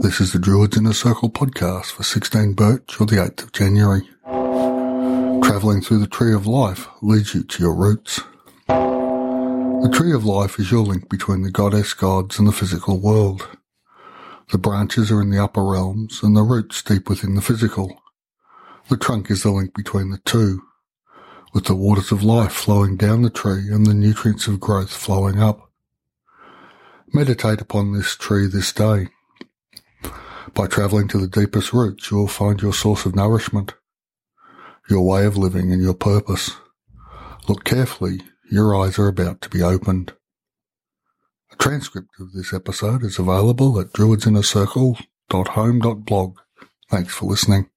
This is the Druids Inner Circle podcast for 16 Birch or the 8th of January. Travelling through the Tree of Life leads you to your roots. The Tree of Life is your link between the goddess gods and the physical world. The branches are in the upper realms and the roots deep within the physical. The trunk is the link between the two, with the waters of life flowing down the tree and the nutrients of growth flowing up. Meditate upon this tree this day. By travelling to the deepest roots, you will find your source of nourishment, your way of living and your purpose. Look carefully, your eyes are about to be opened. A transcript of this episode is available at druidsinnercircle.home.blog. Thanks for listening.